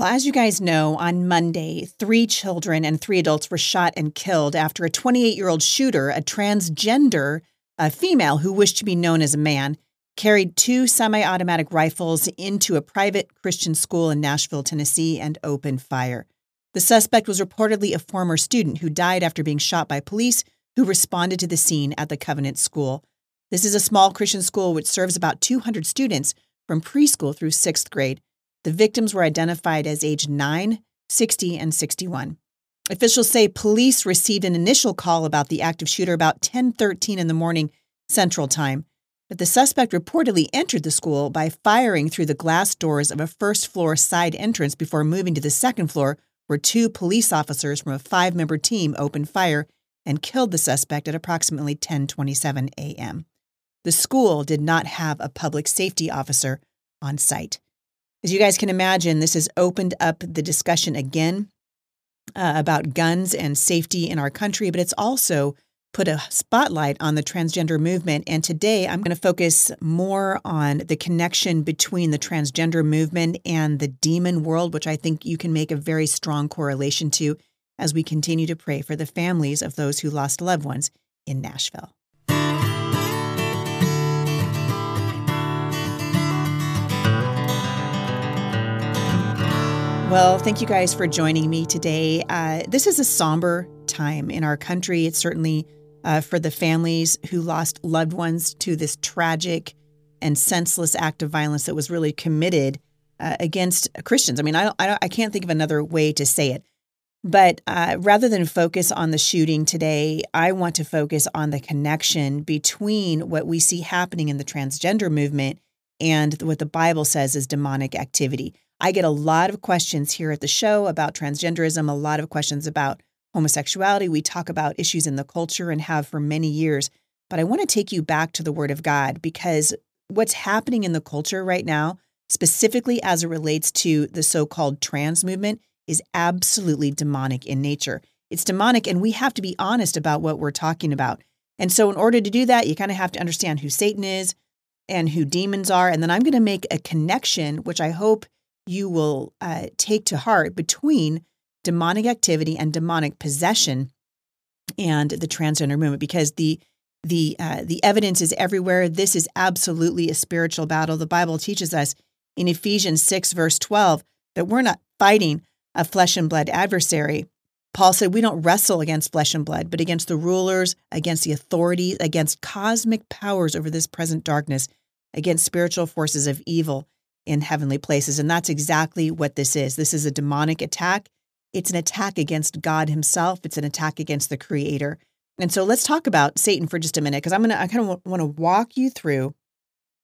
Well, as you guys know, on Monday, three children and three adults were shot and killed after a 28 year old shooter, a transgender a female who wished to be known as a man, carried two semi automatic rifles into a private Christian school in Nashville, Tennessee, and opened fire. The suspect was reportedly a former student who died after being shot by police who responded to the scene at the Covenant School. This is a small Christian school which serves about 200 students from preschool through sixth grade. The victims were identified as age 9, 60, and 61. Officials say police received an initial call about the active shooter about 10:13 in the morning Central Time, but the suspect reportedly entered the school by firing through the glass doors of a first floor side entrance before moving to the second floor where two police officers from a five-member team opened fire and killed the suspect at approximately 10:27 a.m. The school did not have a public safety officer on site. As you guys can imagine, this has opened up the discussion again uh, about guns and safety in our country, but it's also put a spotlight on the transgender movement. And today I'm going to focus more on the connection between the transgender movement and the demon world, which I think you can make a very strong correlation to as we continue to pray for the families of those who lost loved ones in Nashville. Well, thank you guys for joining me today. Uh, this is a somber time in our country. It's certainly uh, for the families who lost loved ones to this tragic and senseless act of violence that was really committed uh, against Christians. I mean, I, I, I, can't think of another way to say it. But uh, rather than focus on the shooting today, I want to focus on the connection between what we see happening in the transgender movement and what the Bible says is demonic activity. I get a lot of questions here at the show about transgenderism, a lot of questions about homosexuality. We talk about issues in the culture and have for many years. But I want to take you back to the Word of God because what's happening in the culture right now, specifically as it relates to the so called trans movement, is absolutely demonic in nature. It's demonic, and we have to be honest about what we're talking about. And so, in order to do that, you kind of have to understand who Satan is and who demons are. And then I'm going to make a connection, which I hope you will uh, take to heart between demonic activity and demonic possession and the transgender movement because the the uh, the evidence is everywhere. This is absolutely a spiritual battle. The bible teaches us in ephesians 6 verse 12 that we're not fighting a flesh and blood adversary. Paul said we don't wrestle against flesh and blood but against the rulers against the authorities against cosmic powers over this present darkness against spiritual forces of evil in heavenly places. And that's exactly what this is. This is a demonic attack. It's an attack against God himself, it's an attack against the creator. And so let's talk about Satan for just a minute because I'm going to, I kind of want to walk you through,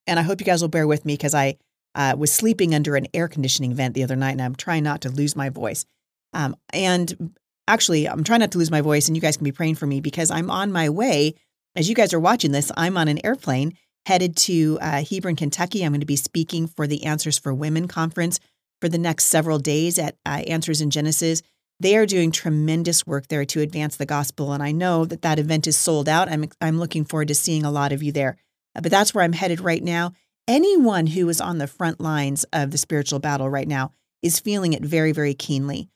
and I hope you guys will bear with me because I uh, was sleeping under an air conditioning vent the other night and I'm trying not to lose my voice. Um, and actually, I'm trying not to lose my voice, and you guys can be praying for me because I'm on my way. As you guys are watching this, I'm on an airplane headed to uh, Hebron, Kentucky. I'm going to be speaking for the Answers for Women conference for the next several days at uh, Answers in Genesis. They are doing tremendous work there to advance the gospel, and I know that that event is sold out. I'm I'm looking forward to seeing a lot of you there. Uh, but that's where I'm headed right now. Anyone who is on the front lines of the spiritual battle right now is feeling it very, very keenly.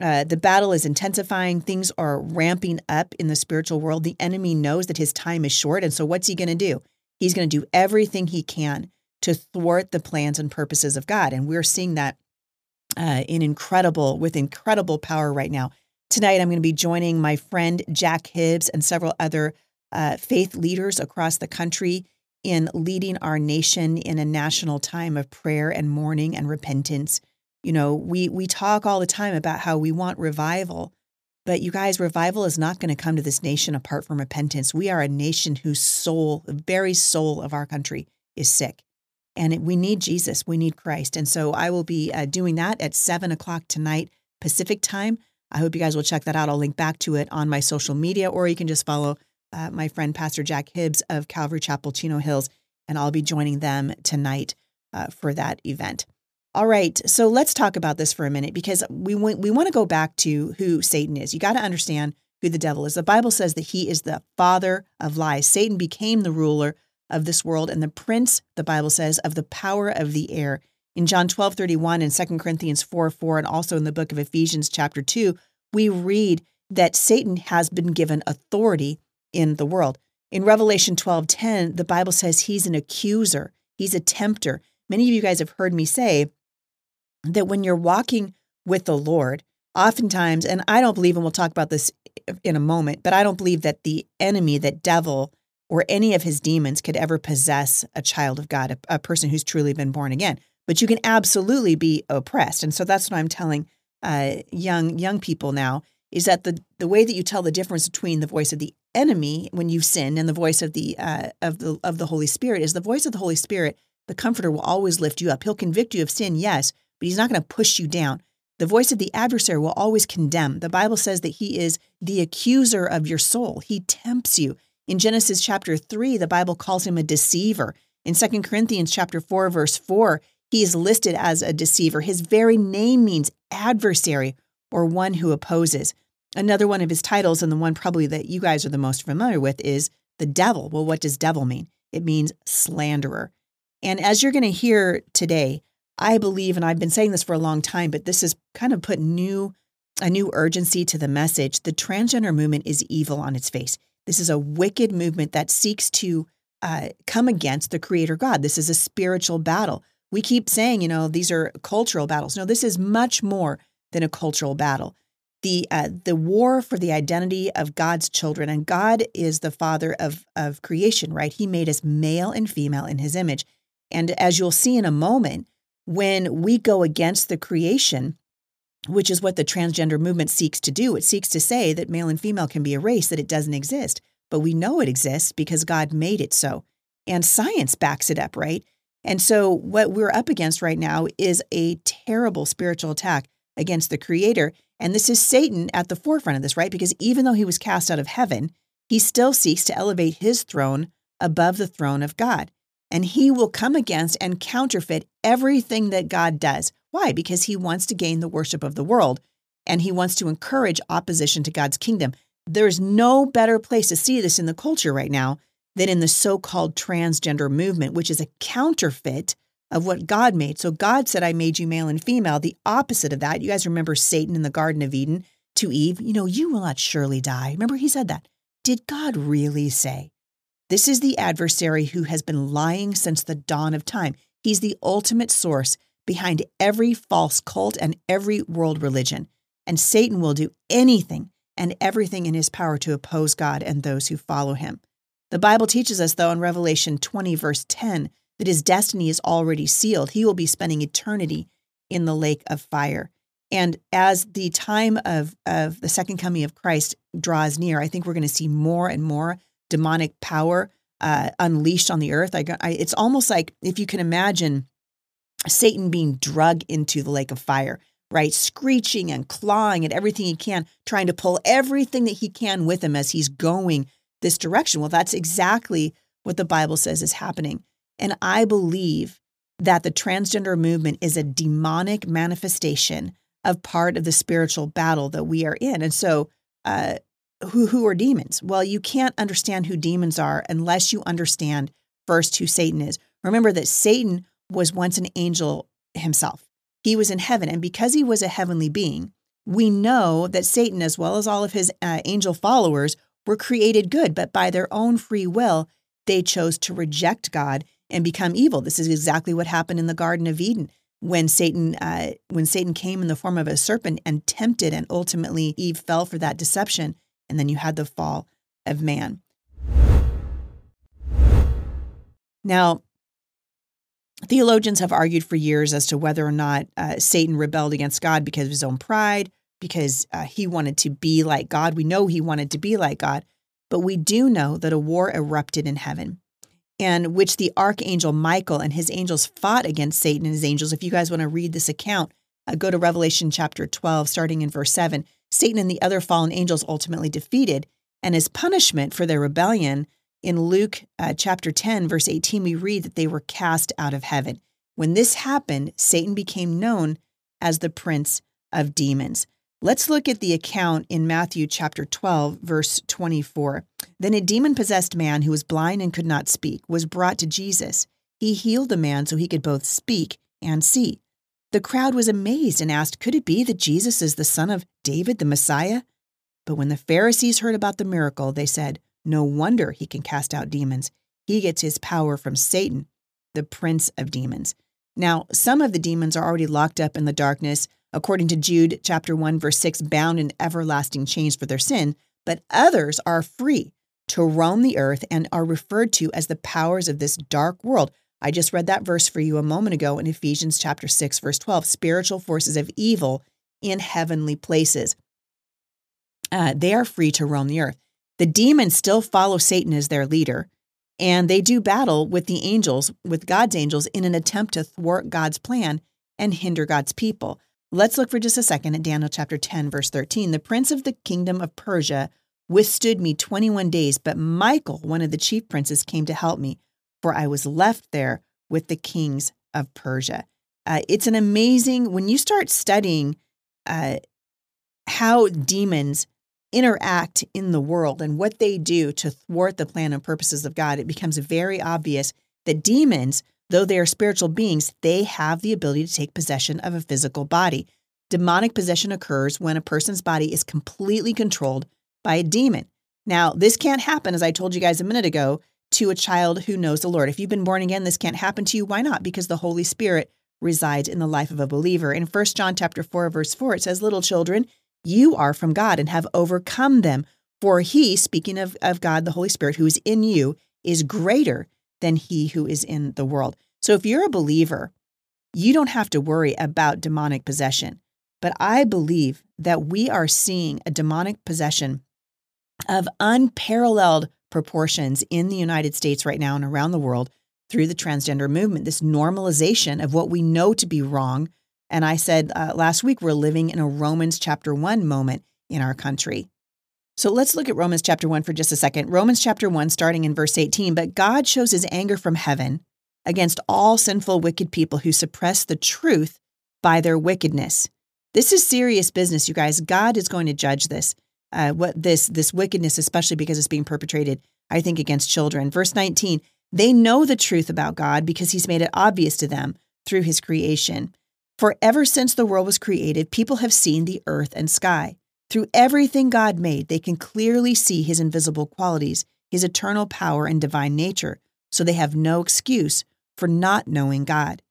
Uh, the battle is intensifying. Things are ramping up in the spiritual world. The enemy knows that his time is short. And so, what's he going to do? He's going to do everything he can to thwart the plans and purposes of God. And we're seeing that uh, in incredible, with incredible power right now. Tonight, I'm going to be joining my friend Jack Hibbs and several other uh, faith leaders across the country in leading our nation in a national time of prayer and mourning and repentance. You know, we we talk all the time about how we want revival, but you guys, revival is not going to come to this nation apart from repentance. We are a nation whose soul, the very soul of our country, is sick. And we need Jesus. We need Christ. And so I will be uh, doing that at seven o'clock tonight, Pacific time. I hope you guys will check that out. I'll link back to it on my social media, or you can just follow uh, my friend Pastor Jack Hibbs of Calvary Chapel, Chino Hills, and I'll be joining them tonight uh, for that event. All right, so let's talk about this for a minute because we want, we want to go back to who Satan is. You got to understand who the devil is. The Bible says that he is the father of lies. Satan became the ruler of this world and the prince, the Bible says, of the power of the air. In John 12 31 and 2 Corinthians 4 4, and also in the book of Ephesians, chapter 2, we read that Satan has been given authority in the world. In Revelation 12 10, the Bible says he's an accuser, he's a tempter. Many of you guys have heard me say that when you're walking with the Lord, oftentimes, and I don't believe, and we'll talk about this in a moment, but I don't believe that the enemy, that devil, or any of his demons could ever possess a child of God, a, a person who's truly been born again. But you can absolutely be oppressed, and so that's what I'm telling uh, young young people now is that the the way that you tell the difference between the voice of the enemy when you've sinned and the voice of the uh, of the of the Holy Spirit is the voice of the Holy Spirit. The Comforter will always lift you up. He'll convict you of sin, yes, but he's not going to push you down. The voice of the adversary will always condemn. The Bible says that he is the accuser of your soul. He tempts you. In Genesis chapter 3, the Bible calls him a deceiver. In 2 Corinthians chapter 4 verse 4, he is listed as a deceiver. His very name means adversary or one who opposes. Another one of his titles and the one probably that you guys are the most familiar with is the devil. Well, what does devil mean? It means slanderer. And as you're going to hear today, I believe, and I've been saying this for a long time, but this has kind of put new a new urgency to the message. The transgender movement is evil on its face. This is a wicked movement that seeks to uh, come against the Creator God. This is a spiritual battle. We keep saying, you know, these are cultural battles. No, this is much more than a cultural battle. The uh, the war for the identity of God's children, and God is the Father of of creation, right? He made us male and female in His image, and as you'll see in a moment, when we go against the creation, which is what the transgender movement seeks to do, it seeks to say that male and female can be a race, that it doesn't exist. But we know it exists because God made it so. And science backs it up, right? And so, what we're up against right now is a terrible spiritual attack against the Creator. And this is Satan at the forefront of this, right? Because even though he was cast out of heaven, he still seeks to elevate his throne above the throne of God and he will come against and counterfeit everything that God does. Why? Because he wants to gain the worship of the world and he wants to encourage opposition to God's kingdom. There's no better place to see this in the culture right now than in the so called transgender movement, which is a counterfeit of what God made. So God said, I made you male and female. The opposite of that, you guys remember Satan in the Garden of Eden to Eve, you know, you will not surely die. Remember, he said that. Did God really say? This is the adversary who has been lying since the dawn of time. He's the ultimate source behind every false cult and every world religion. And Satan will do anything and everything in his power to oppose God and those who follow him. The Bible teaches us, though, in Revelation 20, verse 10, that his destiny is already sealed. He will be spending eternity in the lake of fire. And as the time of, of the second coming of Christ draws near, I think we're going to see more and more demonic power uh, unleashed on the earth. I, I, it's almost like if you can imagine Satan being drug into the lake of fire, right? Screeching and clawing at everything he can, trying to pull everything that he can with him as he's going this direction. Well, that's exactly what the Bible says is happening. And I believe that the transgender movement is a demonic manifestation of part of the spiritual battle that we are in. And so, uh, who who are demons? Well, you can't understand who demons are unless you understand first who Satan is. Remember that Satan was once an angel himself. He was in heaven, and because he was a heavenly being, we know that Satan, as well as all of his uh, angel followers, were created good, but by their own free will, they chose to reject God and become evil. This is exactly what happened in the Garden of Eden when Satan uh, when Satan came in the form of a serpent and tempted, and ultimately Eve fell for that deception and then you had the fall of man. Now, theologians have argued for years as to whether or not uh, Satan rebelled against God because of his own pride, because uh, he wanted to be like God. We know he wanted to be like God, but we do know that a war erupted in heaven and which the archangel Michael and his angels fought against Satan and his angels. If you guys want to read this account, uh, go to Revelation chapter 12, starting in verse 7. Satan and the other fallen angels ultimately defeated. And as punishment for their rebellion, in Luke uh, chapter 10, verse 18, we read that they were cast out of heaven. When this happened, Satan became known as the prince of demons. Let's look at the account in Matthew chapter 12, verse 24. Then a demon possessed man who was blind and could not speak was brought to Jesus. He healed the man so he could both speak and see. The crowd was amazed and asked, Could it be that Jesus is the son of David, the Messiah? But when the Pharisees heard about the miracle, they said, No wonder he can cast out demons. He gets his power from Satan, the prince of demons. Now, some of the demons are already locked up in the darkness, according to Jude chapter 1 verse 6, bound in everlasting chains for their sin, but others are free to roam the earth and are referred to as the powers of this dark world. I just read that verse for you a moment ago in Ephesians chapter 6 verse 12, spiritual forces of evil in heavenly places. Uh, they are free to roam the earth. The demons still follow Satan as their leader, and they do battle with the angels, with God's angels, in an attempt to thwart God's plan and hinder God's people. Let's look for just a second at Daniel chapter 10, verse 13. The prince of the kingdom of Persia withstood me 21 days, but Michael, one of the chief princes, came to help me, for I was left there with the kings of Persia. Uh, it's an amazing, when you start studying uh, how demons interact in the world and what they do to thwart the plan and purposes of God, it becomes very obvious that demons, though they are spiritual beings, they have the ability to take possession of a physical body. Demonic possession occurs when a person's body is completely controlled by a demon. Now, this can't happen, as I told you guys a minute ago, to a child who knows the Lord. If you've been born again, this can't happen to you. Why not? Because the Holy Spirit resides in the life of a believer. In 1 John chapter 4, verse 4, it says, Little children, you are from God and have overcome them. For he, speaking of, of God, the Holy Spirit, who is in you, is greater than he who is in the world. So if you're a believer, you don't have to worry about demonic possession. But I believe that we are seeing a demonic possession of unparalleled proportions in the United States right now and around the world through the transgender movement, this normalization of what we know to be wrong. And I said uh, last week, we're living in a Romans chapter 1 moment in our country. So let's look at Romans chapter 1 for just a second. Romans chapter 1, starting in verse 18. But God shows his anger from heaven against all sinful, wicked people who suppress the truth by their wickedness. This is serious business, you guys. God is going to judge this uh, what this this wickedness, especially because it's being perpetrated, I think, against children. Verse 19, they know the truth about God because He's made it obvious to them through His creation. For ever since the world was created, people have seen the earth and sky. Through everything God made, they can clearly see His invisible qualities, His eternal power and divine nature, so they have no excuse for not knowing God.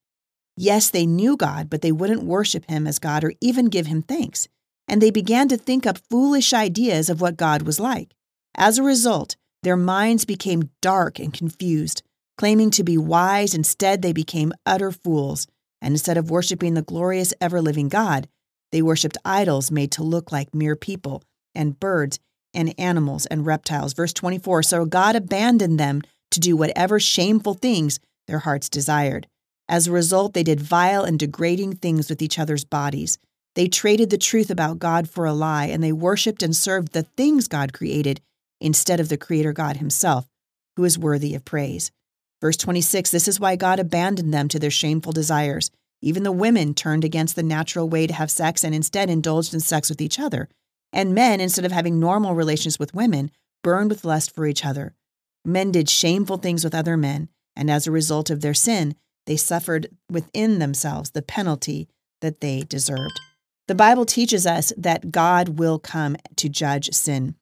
Yes, they knew God, but they wouldn't worship Him as God or even give Him thanks and they began to think up foolish ideas of what God was like. As a result, their minds became dark and confused. Claiming to be wise, instead they became utter fools, and instead of worshiping the glorious ever living God, they worshiped idols made to look like mere people, and birds, and animals, and reptiles. Verse 24 So God abandoned them to do whatever shameful things their hearts desired. As a result, they did vile and degrading things with each other's bodies. They traded the truth about God for a lie, and they worshiped and served the things God created instead of the Creator God Himself, who is worthy of praise. Verse 26 This is why God abandoned them to their shameful desires. Even the women turned against the natural way to have sex and instead indulged in sex with each other. And men, instead of having normal relations with women, burned with lust for each other. Men did shameful things with other men, and as a result of their sin, they suffered within themselves the penalty that they deserved. The Bible teaches us that God will come to judge sin.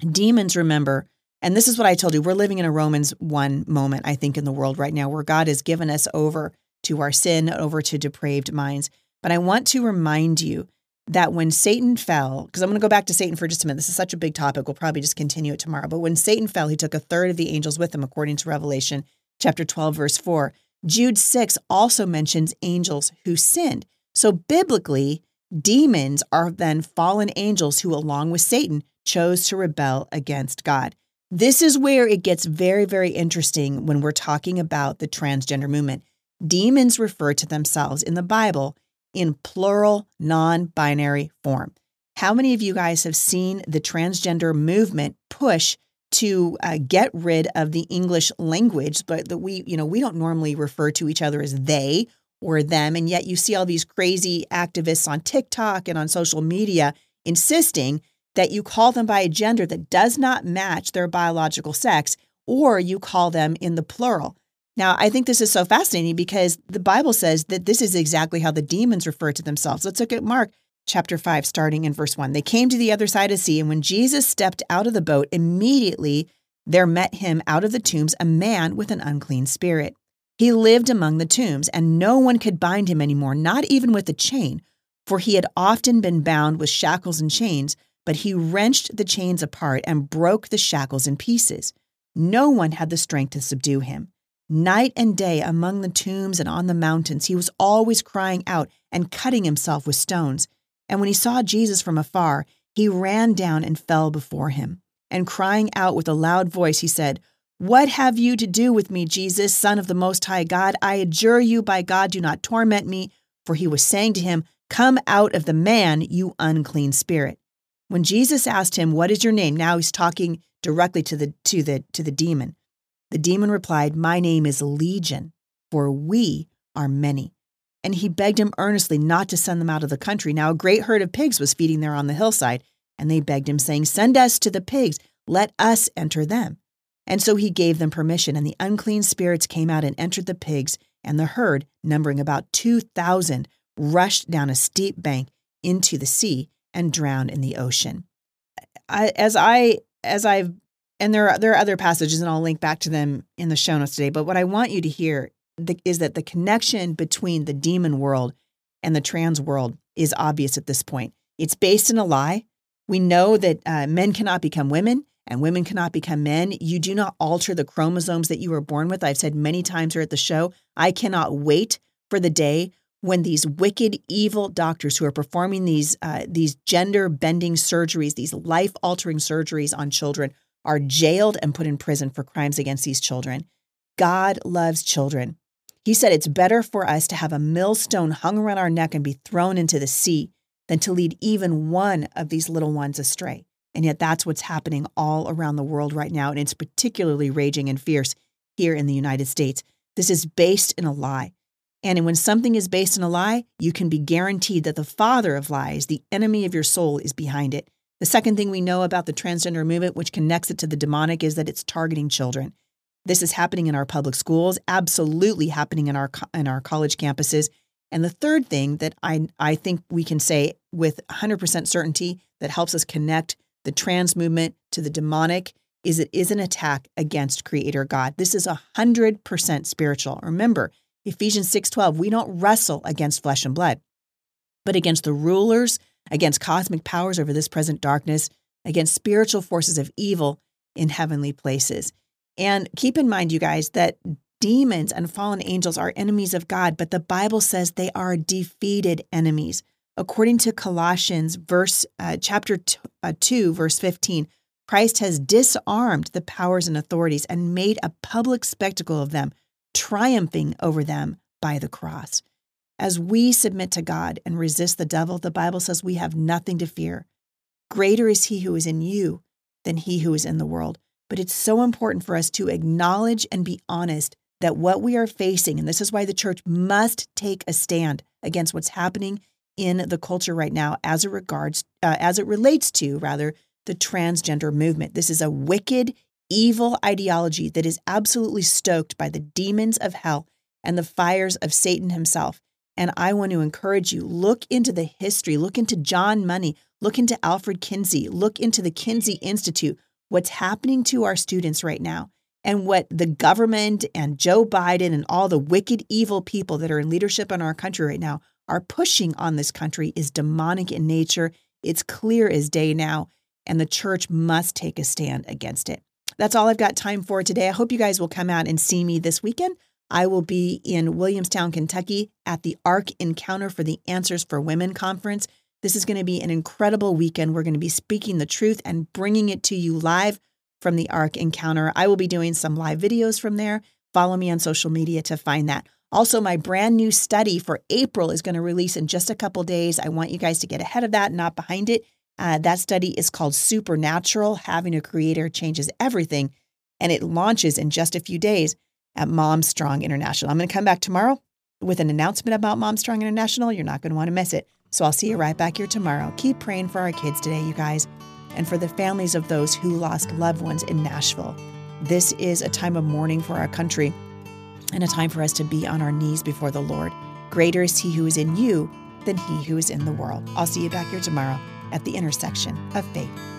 Demons, remember, and this is what I told you, we're living in a Romans 1 moment, I think, in the world right now, where God has given us over to our sin, over to depraved minds. But I want to remind you that when Satan fell, because I'm going to go back to Satan for just a minute. This is such a big topic. We'll probably just continue it tomorrow. But when Satan fell, he took a third of the angels with him, according to Revelation chapter 12, verse 4. Jude 6 also mentions angels who sinned. So biblically, Demons are then fallen angels who, along with Satan, chose to rebel against God. This is where it gets very, very interesting when we're talking about the transgender movement. Demons refer to themselves in the Bible in plural, non binary form. How many of you guys have seen the transgender movement push to uh, get rid of the English language, but that we, you know, we don't normally refer to each other as they or them. And yet you see all these crazy activists on TikTok and on social media insisting that you call them by a gender that does not match their biological sex, or you call them in the plural. Now, I think this is so fascinating because the Bible says that this is exactly how the demons refer to themselves. Let's look at Mark chapter 5, starting in verse 1. They came to the other side of sea, and when Jesus stepped out of the boat, immediately there met him out of the tombs a man with an unclean spirit. He lived among the tombs, and no one could bind him anymore, not even with a chain, for he had often been bound with shackles and chains, but he wrenched the chains apart and broke the shackles in pieces. No one had the strength to subdue him. Night and day among the tombs and on the mountains, he was always crying out and cutting himself with stones. And when he saw Jesus from afar, he ran down and fell before him. And crying out with a loud voice, he said, What have you to do with me, Jesus, Son of the Most High God? I adjure you by God, do not torment me. For he was saying to him, Come out of the man, you unclean spirit. When Jesus asked him, What is your name? Now he's talking directly to the to the to the demon. The demon replied, My name is Legion, for we are many. And he begged him earnestly not to send them out of the country. Now, a great herd of pigs was feeding there on the hillside, and they begged him, saying, Send us to the pigs, let us enter them. And so he gave them permission, and the unclean spirits came out and entered the pigs, and the herd, numbering about 2,000, rushed down a steep bank into the sea and drowned in the ocean. I, as I as I've and there are there are other passages, and I'll link back to them in the show notes today. But what I want you to hear is that the connection between the demon world and the trans world is obvious at this point. It's based in a lie. We know that uh, men cannot become women and women cannot become men. You do not alter the chromosomes that you were born with. I've said many times here at the show, I cannot wait for the day when these wicked, evil doctors who are performing these uh, these gender bending surgeries, these life altering surgeries on children, are jailed and put in prison for crimes against these children. God loves children. He said it's better for us to have a millstone hung around our neck and be thrown into the sea than to lead even one of these little ones astray. And yet, that's what's happening all around the world right now. And it's particularly raging and fierce here in the United States. This is based in a lie. And when something is based in a lie, you can be guaranteed that the father of lies, the enemy of your soul, is behind it. The second thing we know about the transgender movement, which connects it to the demonic, is that it's targeting children. This is happening in our public schools, absolutely happening in our in our college campuses. And the third thing that I I think we can say with 100% certainty that helps us connect the trans movement to the demonic is it is an attack against creator God. This is 100% spiritual. Remember, Ephesians 6:12, we don't wrestle against flesh and blood, but against the rulers, against cosmic powers over this present darkness, against spiritual forces of evil in heavenly places. And keep in mind, you guys, that demons and fallen angels are enemies of God, but the Bible says they are defeated enemies. According to Colossians verse uh, chapter t- uh, 2 verse 15, Christ has disarmed the powers and authorities and made a public spectacle of them, triumphing over them by the cross. As we submit to God and resist the devil, the Bible says we have nothing to fear. Greater is he who is in you than he who is in the world. But it's so important for us to acknowledge and be honest that what we are facing, and this is why the church must take a stand against what's happening in the culture right now as it regards uh, as it relates to rather the transgender movement. This is a wicked, evil ideology that is absolutely stoked by the demons of hell and the fires of Satan himself. And I want to encourage you look into the history, look into John Money, look into Alfred Kinsey, look into the Kinsey Institute, what's happening to our students right now, and what the government and Joe Biden and all the wicked, evil people that are in leadership in our country right now are pushing on this country is demonic in nature. It's clear as day now, and the church must take a stand against it. That's all I've got time for today. I hope you guys will come out and see me this weekend. I will be in Williamstown, Kentucky at the Ark Encounter for the Answers for Women conference. This is going to be an incredible weekend. We're going to be speaking the truth and bringing it to you live from the Ark Encounter. I will be doing some live videos from there. Follow me on social media to find that. Also, my brand new study for April is going to release in just a couple days. I want you guys to get ahead of that, not behind it. Uh, that study is called Supernatural Having a Creator Changes Everything, and it launches in just a few days at Mom Strong International. I'm going to come back tomorrow with an announcement about Mom Strong International. You're not going to want to miss it. So I'll see you right back here tomorrow. Keep praying for our kids today, you guys, and for the families of those who lost loved ones in Nashville. This is a time of mourning for our country. And a time for us to be on our knees before the Lord. Greater is He who is in you than He who is in the world. I'll see you back here tomorrow at the intersection of faith